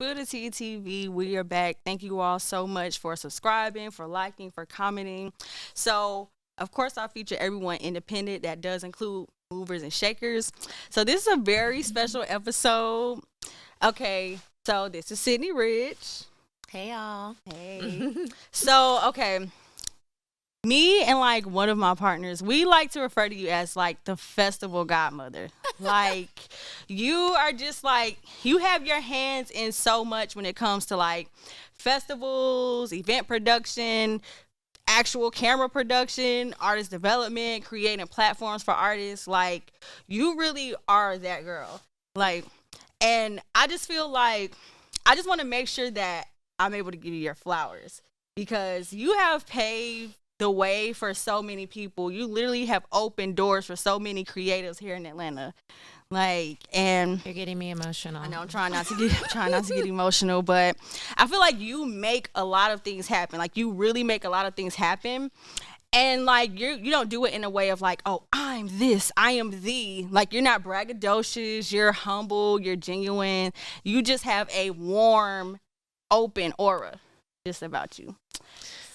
Tea TV. We are back. Thank you all so much for subscribing, for liking, for commenting. So, of course, I feature everyone independent. That does include movers and shakers. So, this is a very special episode. Okay, so this is Cidnee Rich. Hey y'all. Hey. so, okay. Me and like one of my partners, we like to refer to you as like the festival godmother. like you are just like you have your hands in so much when it comes to like festivals, event production, actual camera production, artist development, creating platforms for artists. Like you really are that girl. Like and I just feel like I just want to make sure that I'm able to give you your flowers because you have paved the way for so many people. You literally have opened doors for so many creatives here in Atlanta. Like and You're getting me emotional. I know I'm trying not to get trying not to get emotional, but I feel like you make a lot of things happen. Like you really make a lot of things happen. And like you you don't do it in a way of like, oh, I'm this, I am the. Like you're not braggadocious, you're humble, you're genuine. You just have a warm, open aura just about you.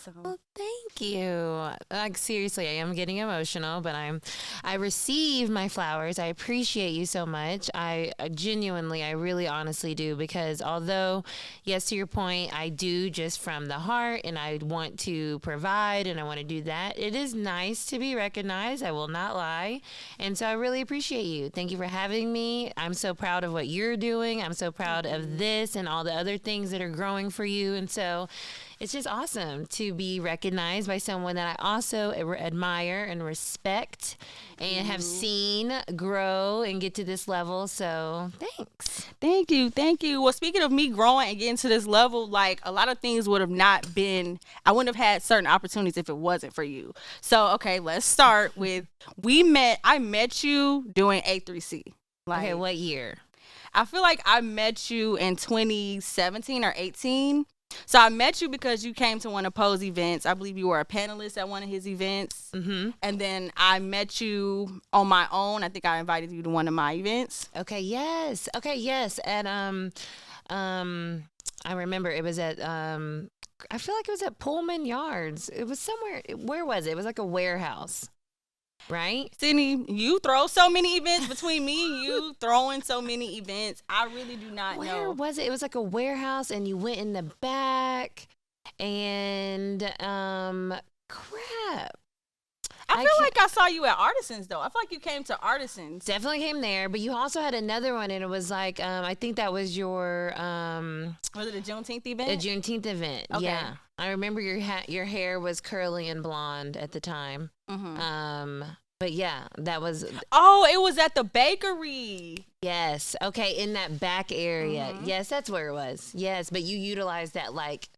So Well, thank you. Like seriously, I am getting emotional, but I'm I receive my flowers. I appreciate you so much. I, I genuinely, I really honestly do because although yes to your point, I do just from the heart and I want to provide and I want to do that. It is nice to be recognized. I will not lie. And so I really appreciate you. Thank you for having me. I'm so proud of what you're doing. I'm so proud of mm-hmm. this and all the other things that are growing for you. And so it's just awesome to be recognized by someone that I also admire and respect and have mm-hmm. seen grow and get to this level. So thanks. Thank you, thank you. Well, speaking of me growing and getting to this level, like a lot of things would have not been. I wouldn't have had certain opportunities if it wasn't for you. So, okay, let's start with we met. I met you doing A3C. Like, Okay, what year? I feel like I met you in 2017 or 18. So I met you because you came to one of Poe's events. I believe you were a panelist at one of his events. Mm-hmm. And then I met you on my own. I think I invited you to one of my events. Okay, yes. Okay, yes. And um um I remember it was at um I feel like it was at Pullman Yards. It was somewhere where was it? It was like a warehouse. Right? Cidnee, you throw so many events between me and you, throwing so many events. I really do not Where know. Where was it? It was like a warehouse, and you went in the back, and um, crap. I I feel can't- like I saw you at Artisans though. I feel like you came to Artisans. Definitely came there, but you also had another one, and it was like um, I think that was your um, Was it a Juneteenth event? a? Juneteenth event. Okay. Yeah, I remember your ha- your hair was curly and blonde at the time. Mhm. Um, but yeah, that was Oh, it was at the bakery. yes. Okay, in that back area. Mhm. Yes, that's where it was. Yes, but you utilized that like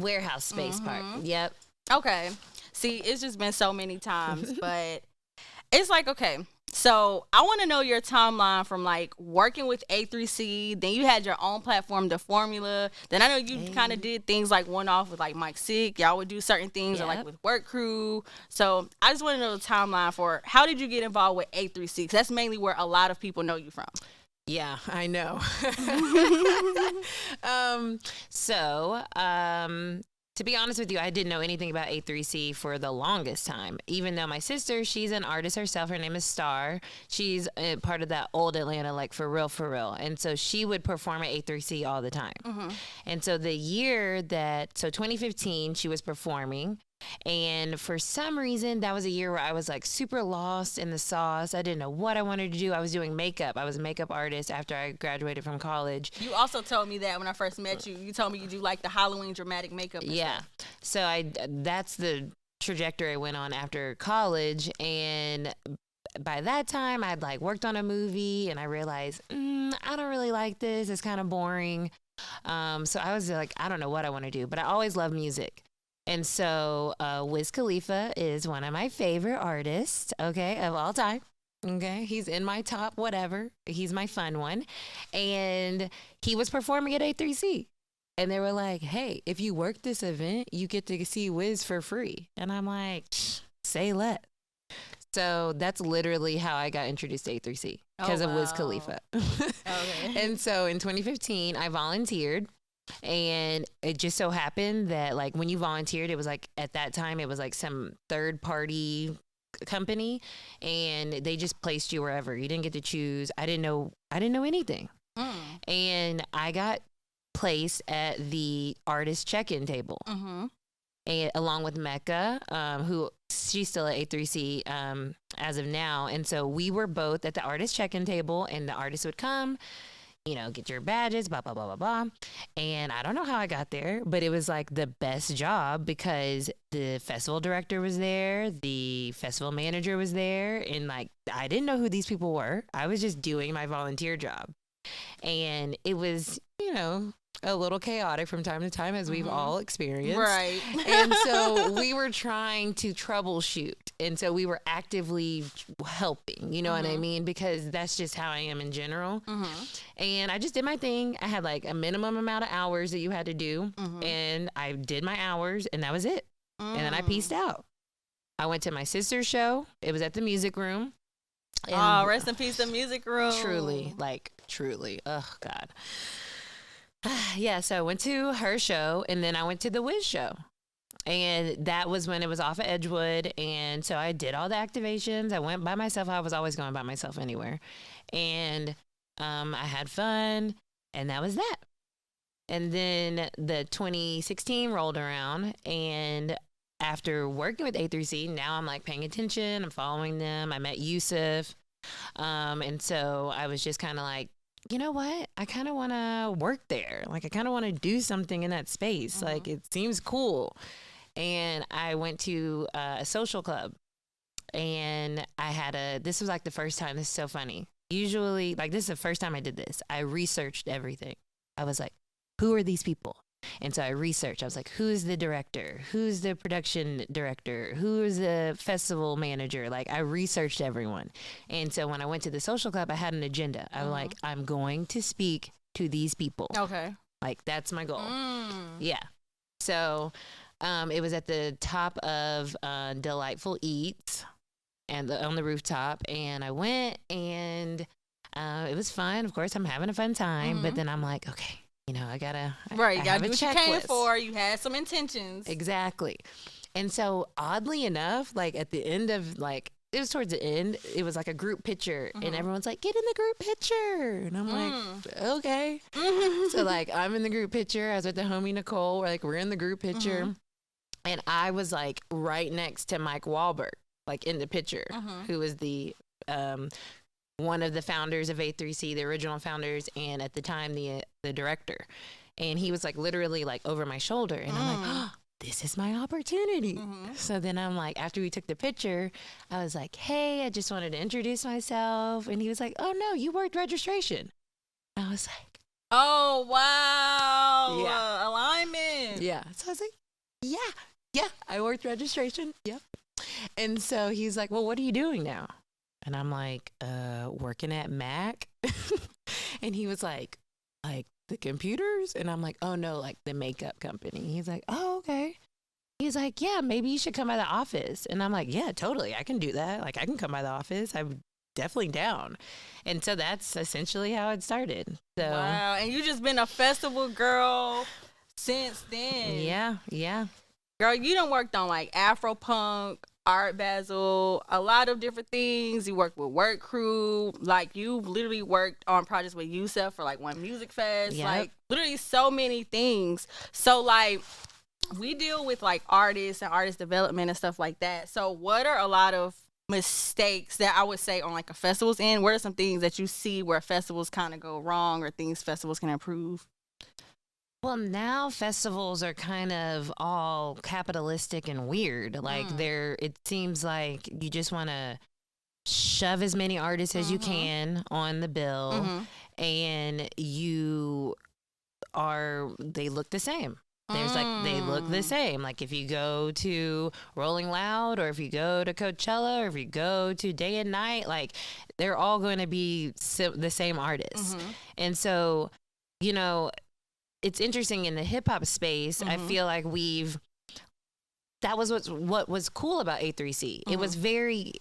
warehouse space part. Mhm. Yep. Okay. See, it's just been so many times, but it's like, okay. So I want to know your timeline from like working with A3C. Then you had your own platform, The Formula. Then I know you kind of did things like one off with like Mike Sick. Y'all would do certain things or like with Work Crew. So I just want to know the timeline for how did you get involved with A3C? 'Cause that's mainly where a lot of people know you from. Yeah, I know. um, so, um, to be honest with you, I didn't know anything about A3C for the longest time. Even though my sister, she's an artist herself. Her name is Star. She's uh, part of that old Atlanta, like for real, for real. And so she would perform at A3C all the time. And so the year that, so 2015, she was performing. And for some reason, that was a year where I was like super lost in the sauce. I didn't know what I wanted to do. I was doing makeup. I was a makeup artist after I graduated from college. You also told me that when I first met you. You told me you do like the Halloween dramatic makeup. Yeah. stuff. So I that's the trajectory I went on after college and by that time I'd like worked on a movie and I realized mm, I don't really like this. It's kind of boring. Um, so I was like, I don't know what I want to do, but I always love music. And so uh, Wiz Khalifa is one of my favorite artists, okay, of all time. Okay, he's in my top whatever. He's my fun one. And he was performing at A3C. And they were like, hey, if you work this event, you get to see Wiz for free. And I'm like, say let. So that's literally how I got introduced to A3C. because of Wiz. Khalifa. Okay. and so in 2015, I volunteered. And it just so happened that, like, when you volunteered, it was like at that time, it was like some third party company and they just placed you wherever. You didn't get to choose. I didn't know, I didn't know anything. Mm. And I got placed at the artist check in table Mm-hmm. and along with Mecca, um, who she's still at A3C um, as of now. And so we were both at the artist check in table, and the artist would come, you know, get your badges, blah, blah, blah, blah, blah. And I don't know how I got there, but it was like the best job because the festival director was there, the festival manager was there, and like I didn't know who these people were. I was just doing my volunteer job. And it was, you know, a little chaotic from time to time, as we've Mhm. all experienced Right. and so we were trying to troubleshoot and so we were actively helping you know what i Mhm. mean because that's just how i am in general mm-hmm. and i just did my thing i had like a minimum amount of hours that you had to do Mhm. and i did my hours and that was it and then i Mm. pieced out i went to my sister's show it was at the music room Oh, rest in peace, the music room. truly like truly oh god yeah so i went to her show and then i went to the wiz show. And that was when it was off of edgewood and so i did all the activations. I went by myself. I was always going by myself anywhere. And um, i had fun and that was that. And then the 2016 rolled around and after working with a3c now i'm like paying attention. I'm following them. I met yusuf. Um, and so I was just kind of like, you know what? I kind of want to work there. Like, I kind of want to do something in that space. Mhm. Like, it seems cool. And I went to uh, a social club and I had a, this was like the first time. This is so funny. Usually, like, this is the first time I did this. I researched everything. I was like, who are these people? And so I researched. I was like, who's the director? Who's the production director? Who's the festival manager? Like, I researched everyone. And so when I went to the social club, I had an agenda. I was Mhm. like, I'm going to speak to these people. Okay. Like, that's my goal. Mm. Yeah. So um, it was at the top of uh, Delightful Eats and the, on the rooftop. And I went and uh, it was fun. Of course, I'm having a fun time. But Mhm. then I'm like, okay, you know, I gotta, Right. I You gotta do a what you came for. You had some intentions. Exactly. And so oddly enough, like at the end of like it was towards the end, it was like a group picture and Mhm. everyone's like, get in the group picture. And I'm Mm. like, okay. So like I'm in the group picture. I was with the homie Nicole. We're like, we're in the group picture. Mhm. And I was like right next to Mike Walbert, like in the picture, Mhm. who was the um one of the founders of A3C, the original founders, and at the time the the director. And he was like literally like over my shoulder, and I'm like, Mm. oh, this is my opportunity. Mhm. So then I'm like, after we took the picture, I was like, hey, I just wanted to introduce myself, and he was like, oh no, you worked registration. I was like, Oh wow! Yeah. Uh, alignment. yeah. So I was like, yeah, yeah, I worked registration. Yep. And so he's like, well, what are you doing now? And I'm like, uh, working at Mac. and he was like, like the computers? And I'm like, oh no, like the makeup company. He's like, oh, okay. He's like, yeah, maybe you should come by the office. And I'm like, yeah, totally. I can do that. Like, I can come by the office. I'm definitely down. And so that's essentially how it started. So, Wow. And you just been a festival girl since then. yeah, yeah. Girl, you done worked on like Afropunk, Art Basel, a lot of different things. You worked with Work Crew. Like you've literally worked on projects with Yusef for like One MusicFest. Yep. Like literally so many things. So like we deal with like artists and artist development and stuff like that. So what are a lot of mistakes that I would say on like a festival's end? What are some things that you see where festivals kind of go wrong or things festivals can improve? Well, now festivals are kind of all capitalistic and weird. Like Mm. they're it seems like you just want to shove as many artists as you Mhm. can on the bill Mhm. and you are they look the same. There's like they look the Mm. same. Like if you go to Rolling Loud or if you go to Coachella or if you go to Day and Night, like they're all going to be the same artists. Mhm. And so, you know, it's interesting in the hip hop space. I Mhm. feel like we've that was what's what was cool about A3C. It was Mm-hmm. very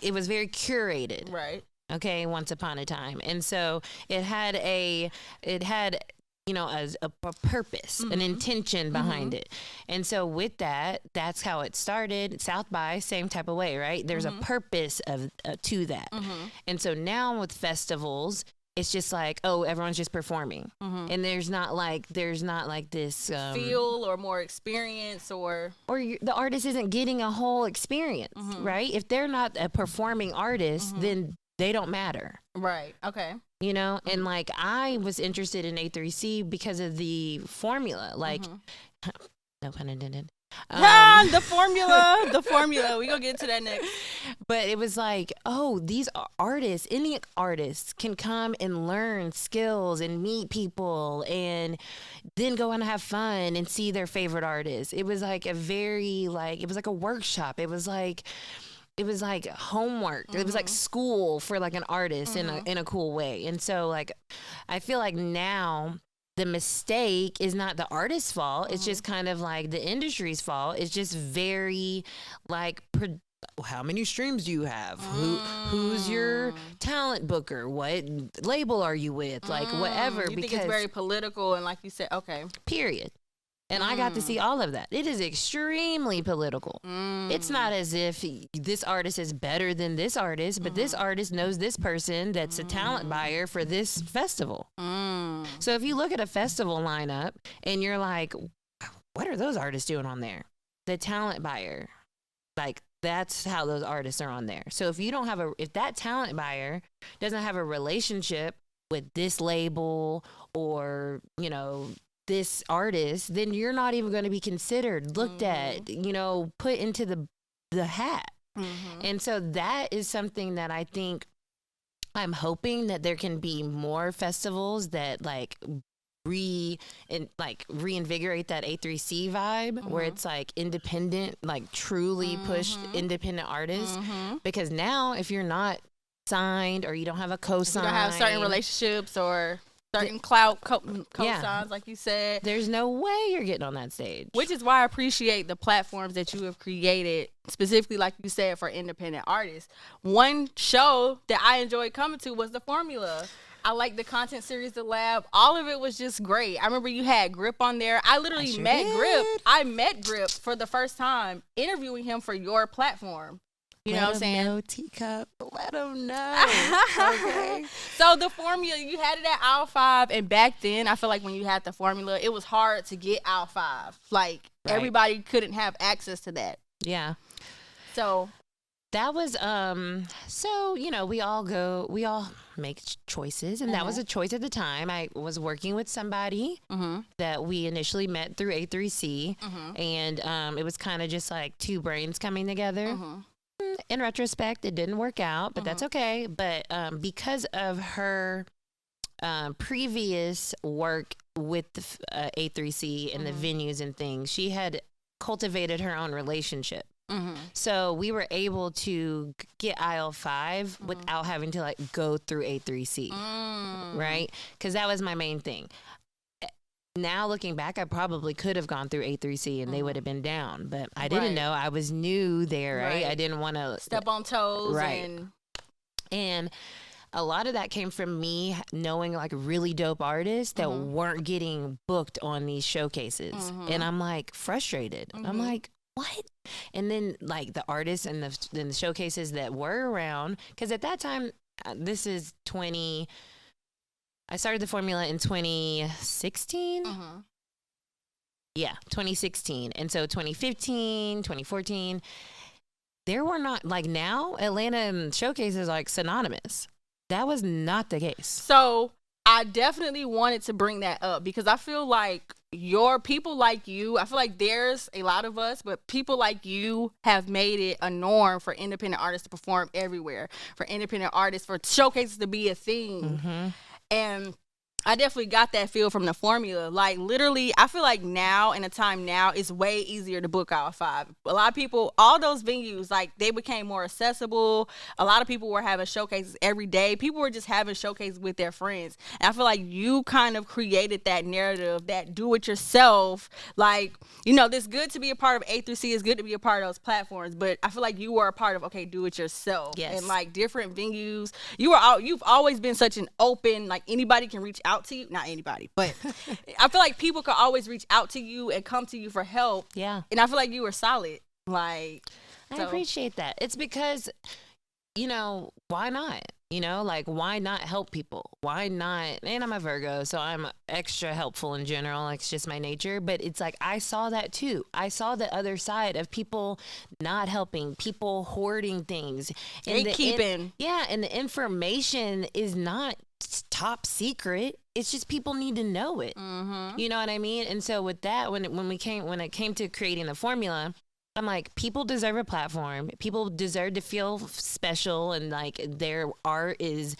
it was very curated. Right. okay once upon a time and so it had a it had you know a, a, a purpose an intention behind it and so with that that's how it started south by same type of way right there's a purpose of uh, to that and so now with festivals it's just like oh everyone's just performing. Mm-hmm. And there's not like there's not like this um, Feel or more experience or or you, the artist isn't getting a whole experience mm-hmm. right? If they're not a performing artist mm-hmm. then they don't matter. Right. Okay. you know? And like i was interested in a3c because of the formula like no pun intended Um, ah, the formula, the formula. We gonna get to that next. but it was like oh these artists any artists can come and learn skills and meet people and then go and have fun and see their favorite artists it was like a very like it was like a workshop. It was like it was like homework. It was like school for like an artist in a in a cool way. And so like i feel like now the mistake is not the artist's fault. It's just kind of like the industry's fault. It's just very like pro- how many streams do you have? Who who's your talent booker? What label are you with? Like whatever Mm, You because think it's very political and like you said, okay. period. And I got to see mm. all of that. It is extremely political. It's not as if this artist is better than this artist, but this mm. artist knows this person that's a talent mm. buyer for this festival. So if you look at a festival lineup and you're like, what are those artists doing on there? The talent buyer. Like that's how those artists are on there. So if you don't have a if that talent buyer doesn't have a relationship with this label or, you know, this artist, then you're not even going to be considered, looked at, mm-hmm. you know, put into the the hat. Mm-hmm. And so that is something that I think I'm hoping that there can be more festivals that like re and like reinvigorate that A3C vibe where mm-hmm. it's like independent, like truly pushed independent artists. Because now if you're not signed or you don't have a co-sign, you don't have certain relationships or certain clout co- mm, Yeah. co-signs, like you said. there's no way you're getting on that stage. Which is why I appreciate the platforms that you have created, specifically, like you said, for independent artists. One show that I enjoyed coming to was The Formula. I like the content series, The Lab. All of it was just great. I remember you had Grip on there. I literally sure met Grip. I met Grip for the first time interviewing him for your platform. You know what I'm saying? No teacup. Let them know. okay. So the formula, you had it at aisle five, and back then, I feel like when you had the formula, it was hard to get aisle five. Like Right. everybody couldn't have access to that. Yeah. So that was um so you know we all go we all make choices and that was a choice at the time i was working with somebody that we initially met through a3c and um it was kind of just like two brains coming together Mm, in retrospect it didn't work out but that's okay but um because of her um, previous work with the uh, A3C and the venues and things, she had cultivated her own relationship. So we were able to get aisle 5 without having to like go through A3C, right? Because that was my main thing. Now looking back, I probably could have gone through A3C and they mm-hmm. would have been down, but I didn't Right. know. I was new there, right? I didn't want to step on toes Right. and and a lot of that came from me knowing like really dope artists that mm-hmm. weren't getting booked on these showcases. Mm-hmm. And I'm like frustrated. I'm like, what? And then like the artists and the, and the showcases that were around, because at that time, uh, this is 20, I started the formula in 2016. Mm-hmm. Yeah, 2016. And so 2015, 2014, there were not like now Atlanta and showcase is like synonymous. That was not the case. So I definitely wanted to bring that up because I feel like your people like you, I feel like there's a lot of us, but people like you have made it a norm for independent artists to perform everywhere, for independent artists, for showcases to be a thing. And I definitely got that feel from the formula. Like literally, I feel like now in a time now it's way easier to book out five. A lot of people, all those venues, like they became more accessible. A lot of people were having showcases every day. People were just having showcases with their friends. And I feel like you kind of created that narrative, that do it yourself. Like, you know, it's good to be a part of A3C, it's good to be a part of those platforms, but I feel like you were a part of okay, do it yourself. Yes. And like different venues. You were all you've always been such an open, like anybody can reach out to you. Not anybody, but I feel like people can always reach out to you and come to you for help. Yeah. And I feel like you were solid. Like I So- appreciate that. It's because, you know, why not? You know, like why not help people? Why not? And I'm a Virgo, so I'm extra helpful in general. Like, it's just my nature. But it's like I saw that too. I saw the other side of people not helping, people hoarding things, the in- gatekeeping. yeah, and the information is not top secret. It's just people need to know it. mm-hmm. You know what I mean? And so with that, when it, when we came when it came to creating the formula, I'm like, people deserve a platform. People deserve to feel special, and like their art is,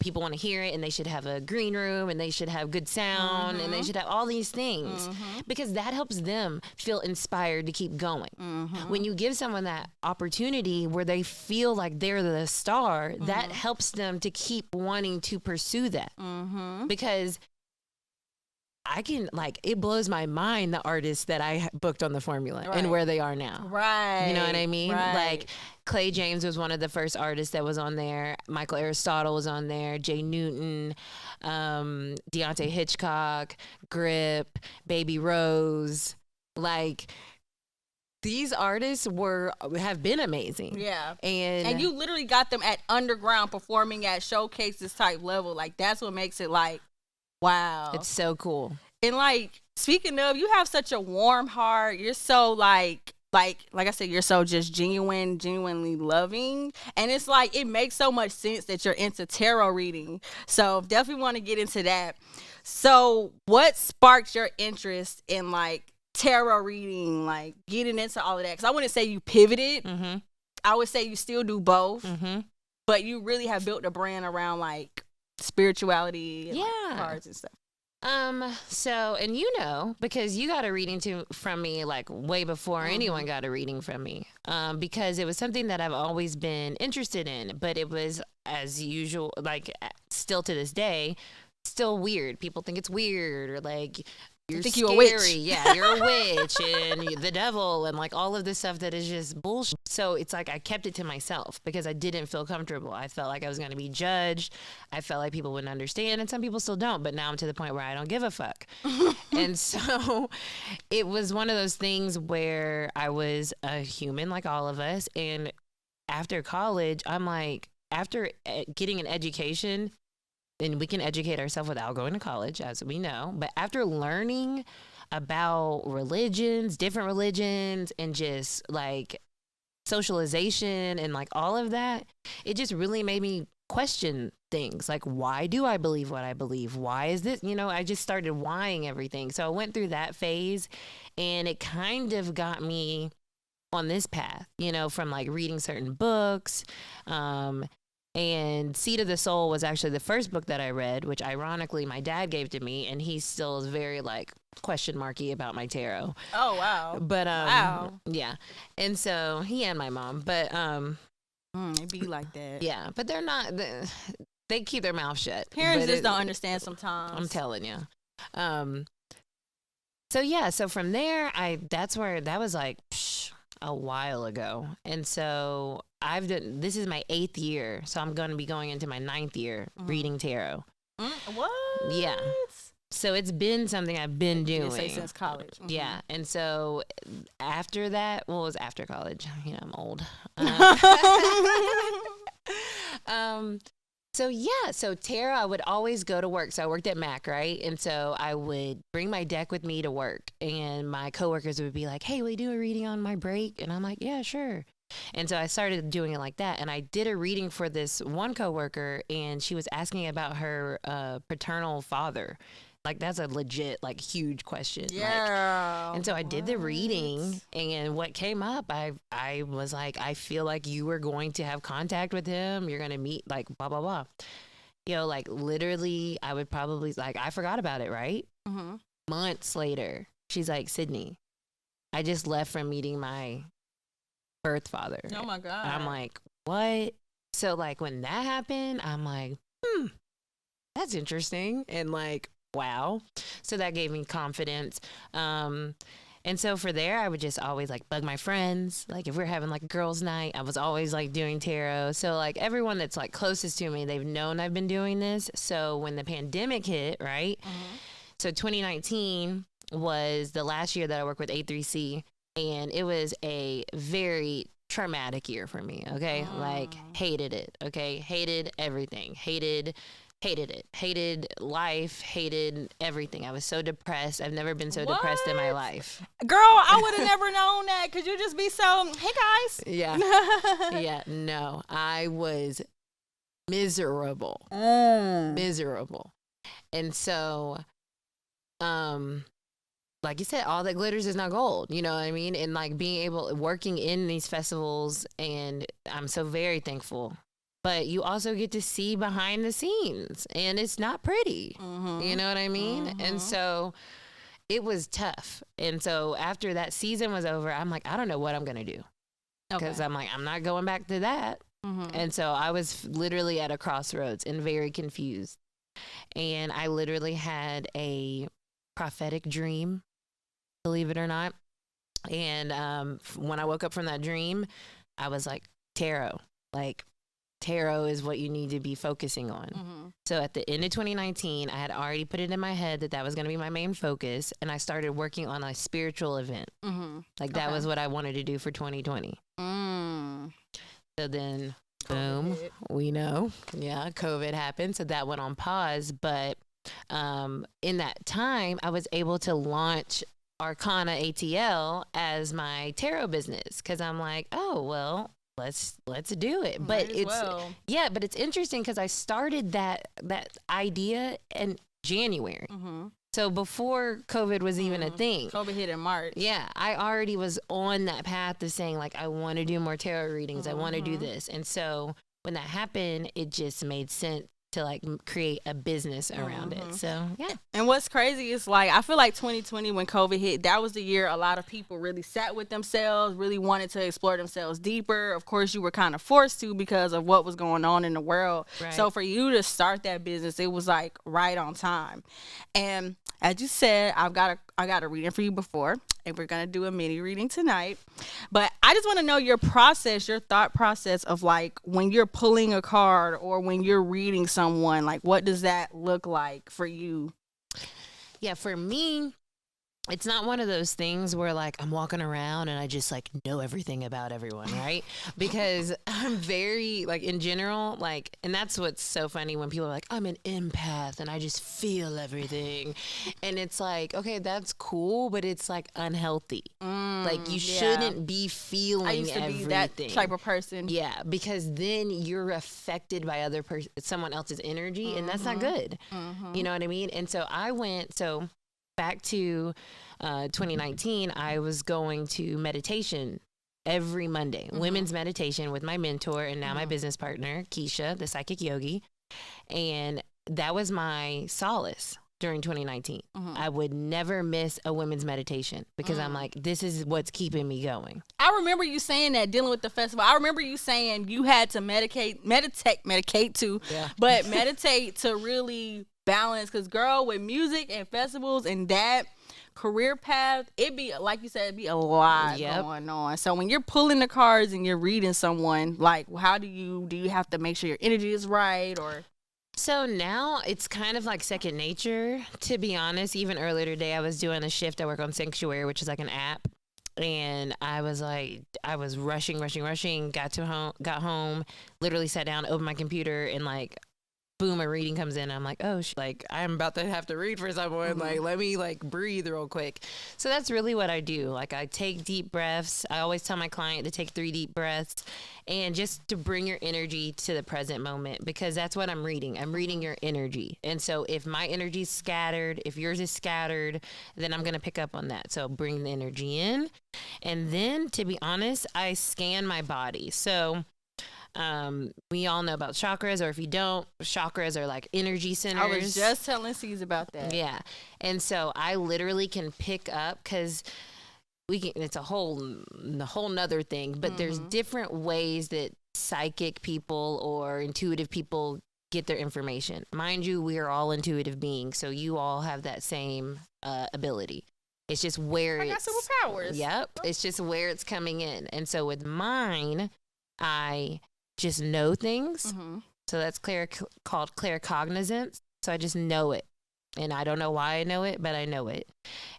people want to hear it, and they should have a green room, and they should have good sound, and they mm-hmm. should have all these things mm-hmm. because that helps them feel inspired to keep going. Mm-hmm. When you give someone that opportunity where they feel like they're the star, that helps them to keep wanting to pursue that because I can like it blows my mind the artists that I booked on the formula Right. and where they are now. Right. You know what I mean? Right. Like Clay James was one of the first artists that was on there. Michael Aristotle was on there. Jay Newton, um, Deante' Hitchcock, Grip, Baby Rose. Like these artists were have been amazing. Yeah. And And you literally got them at underground performing at showcases type level. Like that's what makes it like, wow. it's so cool. and like speaking of, you have such a warm heart. You're so like like like I said, you're so just genuine, genuinely loving. And it's like it makes so much sense that you're into tarot reading. So definitely want to get into that. So what sparked your interest in like tarot reading, like getting into all of that? Because I wouldn't say you pivoted. Mm-hmm. I would say you still do both, Mm-hmm. but you really have built a brand around like spirituality and like, Yeah. cards and stuff. Um. So, and you know, because you got a reading to from me like way before anyone got a reading from me. Um, because it was something that I've always been interested in, but it was as usual, like still to this day, still weird. People think it's weird or like. You're think scary. you a witch. Yeah, you're a witch and the devil and like all of this stuff that is just bullshit. So it's like I kept it to myself because I didn't feel comfortable. I felt like I was going to be judged. I felt like people wouldn't understand, and some people still don't. But now I'm to the point where I don't give a fuck. and so it was one of those things where I was a human like all of us. And after college, I'm like, after eh, getting an education, and we can educate ourselves without going to college, as we know. But after learning about religions, different religions, and just like socialization and like all of that, it just really made me question things like why do I believe what I believe? Why is this? You know, I just started whying everything. So I went through that phase and it kind of got me on this path, you know, from like reading certain books. Um, and Seat of the Soul was actually the first book that I read, which ironically my dad gave to me, and he still is very like question marky about my tarot. Oh wow. But um, Wow. yeah, and so he and my mom, but um, Mm, it be like that. yeah, but they're not. They, they keep their mouth shut. Parents just it- don't understand sometimes. I'm telling you. Um. So yeah, so from there, I that's where that was like psh, a while ago, and so I've done. This is my eighth year, so I'm going to be going into my ninth year Mhm. reading tarot. Mm, what? Yeah. So it's been something I've been doing. say since college. Mhm. Yeah, and so after that, well, it was after college. You know, I'm old. Uh, um, so yeah, so tarot, I would always go to work. So I worked at Mac, right? And so I would bring my deck with me to work, and my coworkers would be like, "Hey, will you do a reading on my break?" And I'm like, "Yeah, sure." And so I started doing it like that. And I did a reading for this one coworker, and she was asking about her uh, paternal father. Like that's a legit, like huge question. Like, Yeah. and so I did the reading, and what came up, I I was like, I feel like you were going to have contact with him. You're going to meet, like blah blah blah. You know, like literally, I would probably like I forgot about it, right? Mm-hmm. Months later, she's like, Cidnee, I just left from meeting my birth father. Oh my god. I'm like, what? So like when that happened, I'm like, hmm, that's interesting. And like, wow. So that gave me confidence. Um, and so for there, I would just always like bug my friends. Like if we're having like a girls' night, I was always like doing tarot. So like everyone that's like closest to me, they've known I've been doing this. So when the pandemic hit, right? Mhm. So 2019 was the last year that I worked with A3C, and it was a very traumatic year for me. Okay, like hated it. Okay, hated everything. Hated. Hated it. Hated life. Hated everything. I was so depressed. I've never been so depressed in my life. Girl, I would have never known that. Could you just be so? Hey guys. Yeah. yeah. No, I was miserable. Mm. miserable. And so, um, like you said, all that glitters is not gold. You know what I mean? And like being able working in these festivals, and I'm so very thankful. But you also get to see behind the scenes, and it's not pretty. Mhm. You know what I mean? Mhm. And so it was tough. And so after that season was over, I'm like, I don't know what I'm gonna do because Okay. I'm like, I'm not going back to that. Mhm. And so I was literally at a crossroads and very confused. And I literally had a prophetic dream, believe it or not. And um, when I woke up from that dream, I was like, tarot. Like, tarot is what you need to be focusing on. Mhm. So at the end of 2019, I had already put it in my head that that was going to be my main focus. And I started working on a spiritual event. Mhm. Like, that Okay. was what I wanted to do for 2020. Mm. So then Boom. hit. We know. Yeah, COVID happened. So that went on pause. But um, in that time, I was able to launch Arcana ATL as my tarot business because I'm like, oh, well, let's let's do it. But Might it's well. yeah, but it's interesting because I started that that idea in January. Mhm. So before COVID was even a Mhm. thing. COVID hit in March. Yeah, I already was on that path of saying like I want to do more tarot readings. I want to do this. And so when that happened, it just made sense to like create a business around Mhm. it. So, yeah. And what's crazy is like I feel like 2020 when COVID hit, that was the year a lot of people really sat with themselves, really wanted to explore themselves deeper. Of course, you were kind of forced to because of what was going on in the world. Right. So for you to start that business, it was like right on time. And as you said, I've got a I got a reading for you before, and we're gonna do a mini reading tonight. But I just want to know your process, your thought process of like when you're pulling a card or when you're reading someone, like what does that look like for you? Yeah, for me, it's not one of those things where like I'm walking around and I just like know everything about everyone, right? Because I'm very like in general, like, and that's what's so funny when people are like, I'm an empath and I just feel everything. And it's like, okay, that's cool, but it's like unhealthy. like, you Mm, yeah. shouldn't be feeling I used to everything. be that type of person. Yeah, because then you're affected by other person, someone else's energy, and that's not Mm-hmm. good. You know what I mean? And so I went so back to uh, 2019. I was going to meditation every Monday, Mm-hmm. women's meditation with my mentor and now my business partner Keisha, the psychic yogi, and that was my solace. During 2019, Mm-hmm. I would never miss a women's meditation because Mm. I'm like, this is what's keeping me going. I remember you saying that dealing with the festival. I remember you saying you had to medicate, meditate, medicate too, Yeah. but meditate to really balance. Cause girl, with music and festivals and that career path, it be like you said, it'd be a lot Yep. going on. So when you're pulling the cards and you're reading someone, like how do you do you have to make sure your energy is right or So now it's kind of like second nature, to be honest. Even earlier today, I was doing a shift. I work on Sanctuary, which is like an app. And I was like, I was rushing, rushing, rushing. Got to home, got home, literally sat down, opened my computer, and like, boom, a reading comes in. I'm like, oh, sh- like I'm about to have to read for someone. Mm-hmm. Like, let me like breathe real quick. So that's really what I do. Like, I take deep breaths. I always tell my client to take three deep breaths, and just to bring your energy to the present moment because that's what I'm reading. I'm reading your energy, and so if my energy's scattered, if yours is scattered, then I'm gonna pick up on that. So bring the energy in, and then to be honest, I scan my body. So Um, we all know about chakras, or if you don't, chakras are like energy centers. I was just telling C's about that. Yeah. And so I literally can pick up because we can, it's a whole, a whole nother thing, but there's Mhm. different ways that psychic people or intuitive people get their information. Mind you, we are all intuitive beings. So you all have that same uh, ability. It's just where I got superpowers. Yep. It's just where it's coming in. And so with mine, I just know things. hmm So that's clear called claircognizance. So I just know it. And I don't know why I know it, but I know it.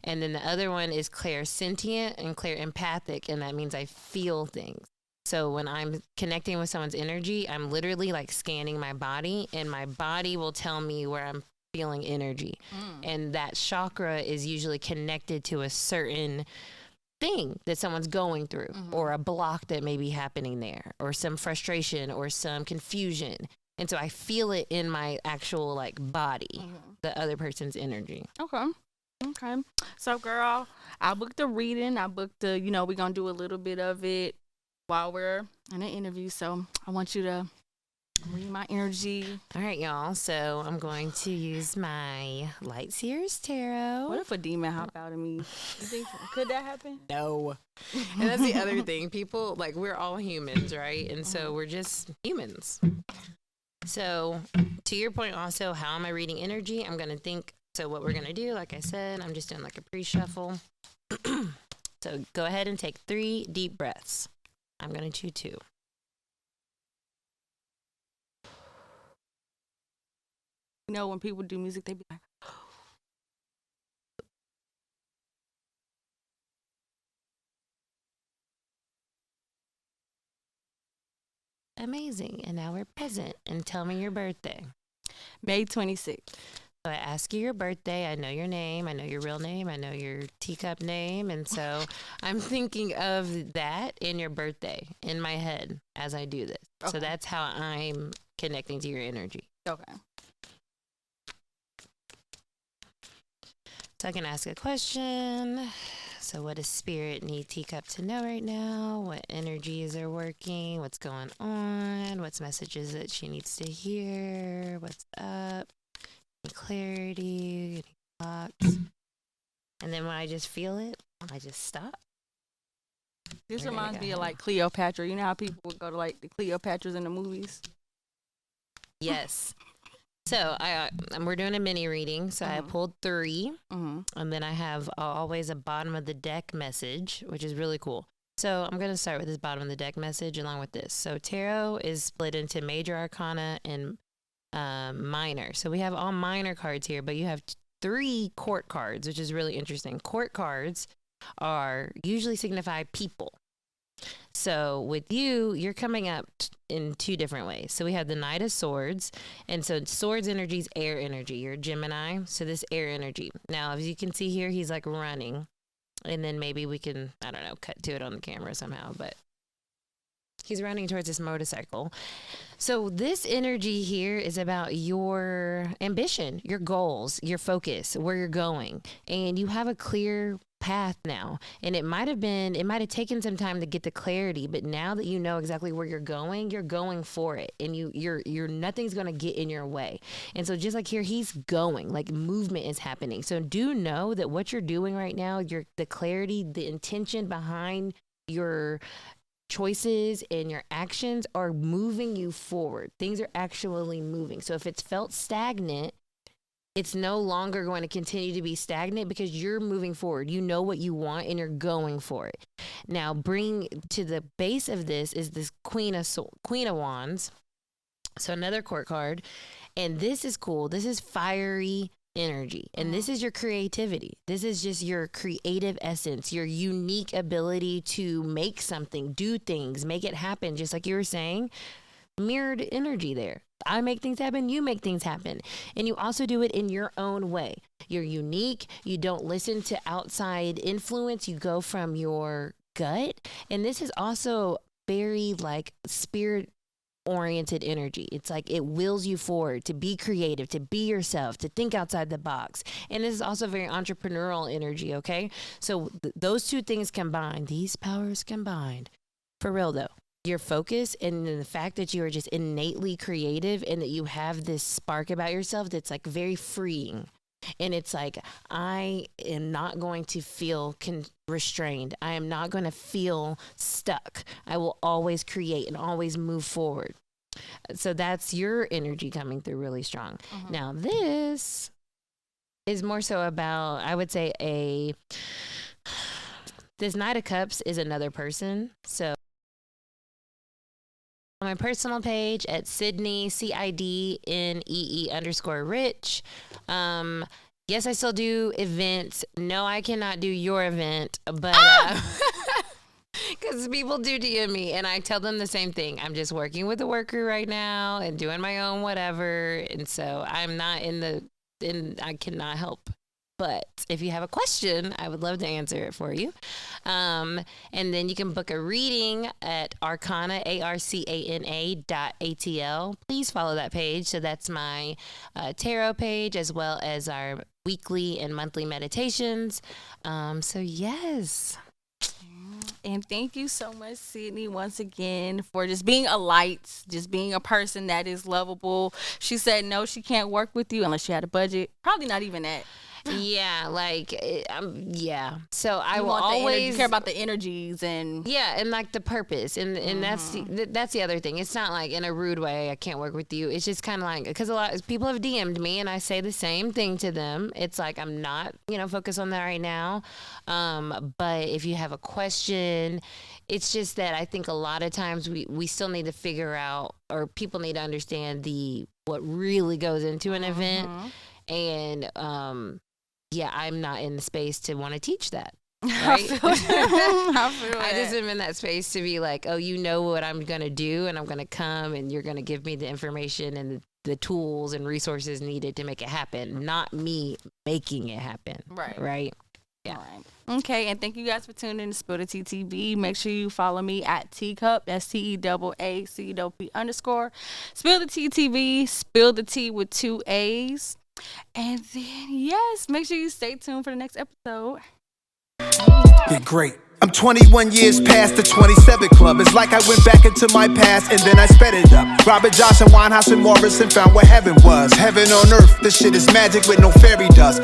And then the other one is clairsentient and clairempathic, and that means I feel things. So when I'm connecting with someone's energy, I'm literally like scanning my body, and my body will tell me where I'm feeling energy. Mm. And that chakra is usually connected to a certain thing that someone's going through Mhm. or a block that may be happening there or some frustration or some confusion. And so I feel it in my actual like body, Mhm. the other person's energy. Okay. Okay. So, girl, I booked a reading. I booked a you know, we're going to do a little bit of it while we're in an interview. So, I want you to read my energy. All right, y'all. So I'm going to use my Light Seers Tarot. What if a demon hop out of me? You think could that happen? No. And that's the other thing. People, like, we're all humans, right? And so uh-huh. we're just humans. So, to your point, also, how am I reading energy? I'm going to think. So, what we're going to do, like I said, I'm just doing like a pre shuffle. so, go ahead and take three deep breaths. I'm going to do two. You know, when people do music, they be like, Amazing. And now we're present. And tell me your birthday. May 26th. So I ask you your birthday. I know your name. I know your real name. I know your teacup name. And so I'm thinking of that in your birthday in my head as I do this. Okay. So that's how I'm connecting to your energy. Okay. So I can ask a question. So, what does spirit need teacup to know right now? What energies are working? What's going on? What's messages that she needs to hear? What's up? Any clarity? Any blocks? And then when I just feel it, I just stop. This reminds me of like Cleopatra. You know how people would go to like the Cleopatras in the movies? Yes. So I uh, um, we're doing a mini reading. So I Mhm. pulled three. Mm-hmm. And then I have always a bottom of the deck message, which is really cool. So I'm going to start with this bottom of the deck message along with this. So tarot is split into major arcana and um, minor. So we have all minor cards here, but you have t- three court cards, which is really interesting. Court cards are usually signify people. So with you, you're coming up t- in two different ways. So we have the Knight of Swords, and so swords energy is air energy. You're Gemini, so this air energy. Now, as you can see here, he's like running, and then maybe we can I don't know cut to it on the camera somehow, but he's running towards this motorcycle. So this energy here is about your ambition, your goals, your focus, where you're going, and you have a clear path now. And it might have been, it might have taken some time to get the clarity, but now that you know exactly where you're going, you're going for it, and you, you're, you're nothing's gonna get in your way. And so just like here, he's going, like movement is happening. So do know that what you're doing right now, your the clarity, the intention behind your choices and your actions are moving you forward. Things are actually moving. So if it's felt stagnant, it's no longer going to continue to be stagnant because you're moving forward. You know what you want and you're going for it. Now, bring to the base of this is this Queen of Sw- Queen of Wands. So another court card, and this is cool. This is fiery energy, and this mm-hmm. is your creativity. This is just your creative essence, your unique ability to make something, do things, make it happen. Just like you were saying, mirrored energy there. I make things happen, you make things happen. And you also do it in your own way. You're unique. You don't listen to outside influence. You go from your gut. And this is also very like spirit oriented energy. It's like it wills you forward to be creative, to be yourself, to think outside the box. And this is also very entrepreneurial energy, okay? So th- those two things combined, these powers combined, for real though, your focus and the fact that you are just innately creative and that you have this spark about yourself that's like very freeing. And it's like, I am not going to feel con- restrained. I am not going to feel stuck. I will always create and always move forward. So that's your energy coming through really strong. Mm-hmm. Now, this is more so about, I would say, a. This Knight of Cups is another person. So on my personal page at Cidnee C I D N E E underscore Rich. Um, yes, I still do events. No, I cannot do your event, but because people do DM me and I tell them the same thing. I'm just working with a worker right now and doing my own whatever, and so I'm not in the and I cannot help. But if you have a question, I would love to answer it for you. Um, and then you can book a reading at Arcana, A R C A N A dot ATL. Please follow that page. So that's my uh, tarot page as well as our weekly and monthly meditations. Um, so, yes. And thank you so much, Cidnee, once again for just being a light, just being a person that is lovable. She said no, she can't work with you unless she had a budget. Probably not even that. Yeah, like, it, um, yeah. So I You will want the energy- always care about the energies and Yeah, and like the purpose, and and that's Mm-hmm. the, that's the other thing. It's not like in a rude way. I can't work with you. It's just kind of like because a lot of people have DM'd me, and I say the same thing to them. It's like I'm not, you know, focused on that right now. Um, but if you have a question, it's just that I think a lot of times we we still need to figure out, or people need to understand the what really goes into an event, Mm-hmm. and um, yeah, I'm not in the space to want to teach that. Right? I I just am in that space to be like, oh, you know what I'm gonna do, and I'm gonna come, and you're gonna give me the information and the, the tools and resources needed to make it happen, not me making it happen. Right. Right. Yeah. Right. Okay, and thank you guys for tuning in to Spill the TTV. Make sure you follow me at Teacup. That's T E double A C double P underscore. Spill the TTV. Spill the tea with two A's. And then yes, make sure you stay tuned for the next episode. You're great. I'm 21 years past the 27 club. It's like I went back into my past and then I sped it up. Robert Johnson, Winehouse, and Morrison found what heaven was. Heaven on earth, this shit is magic with no fairy dust.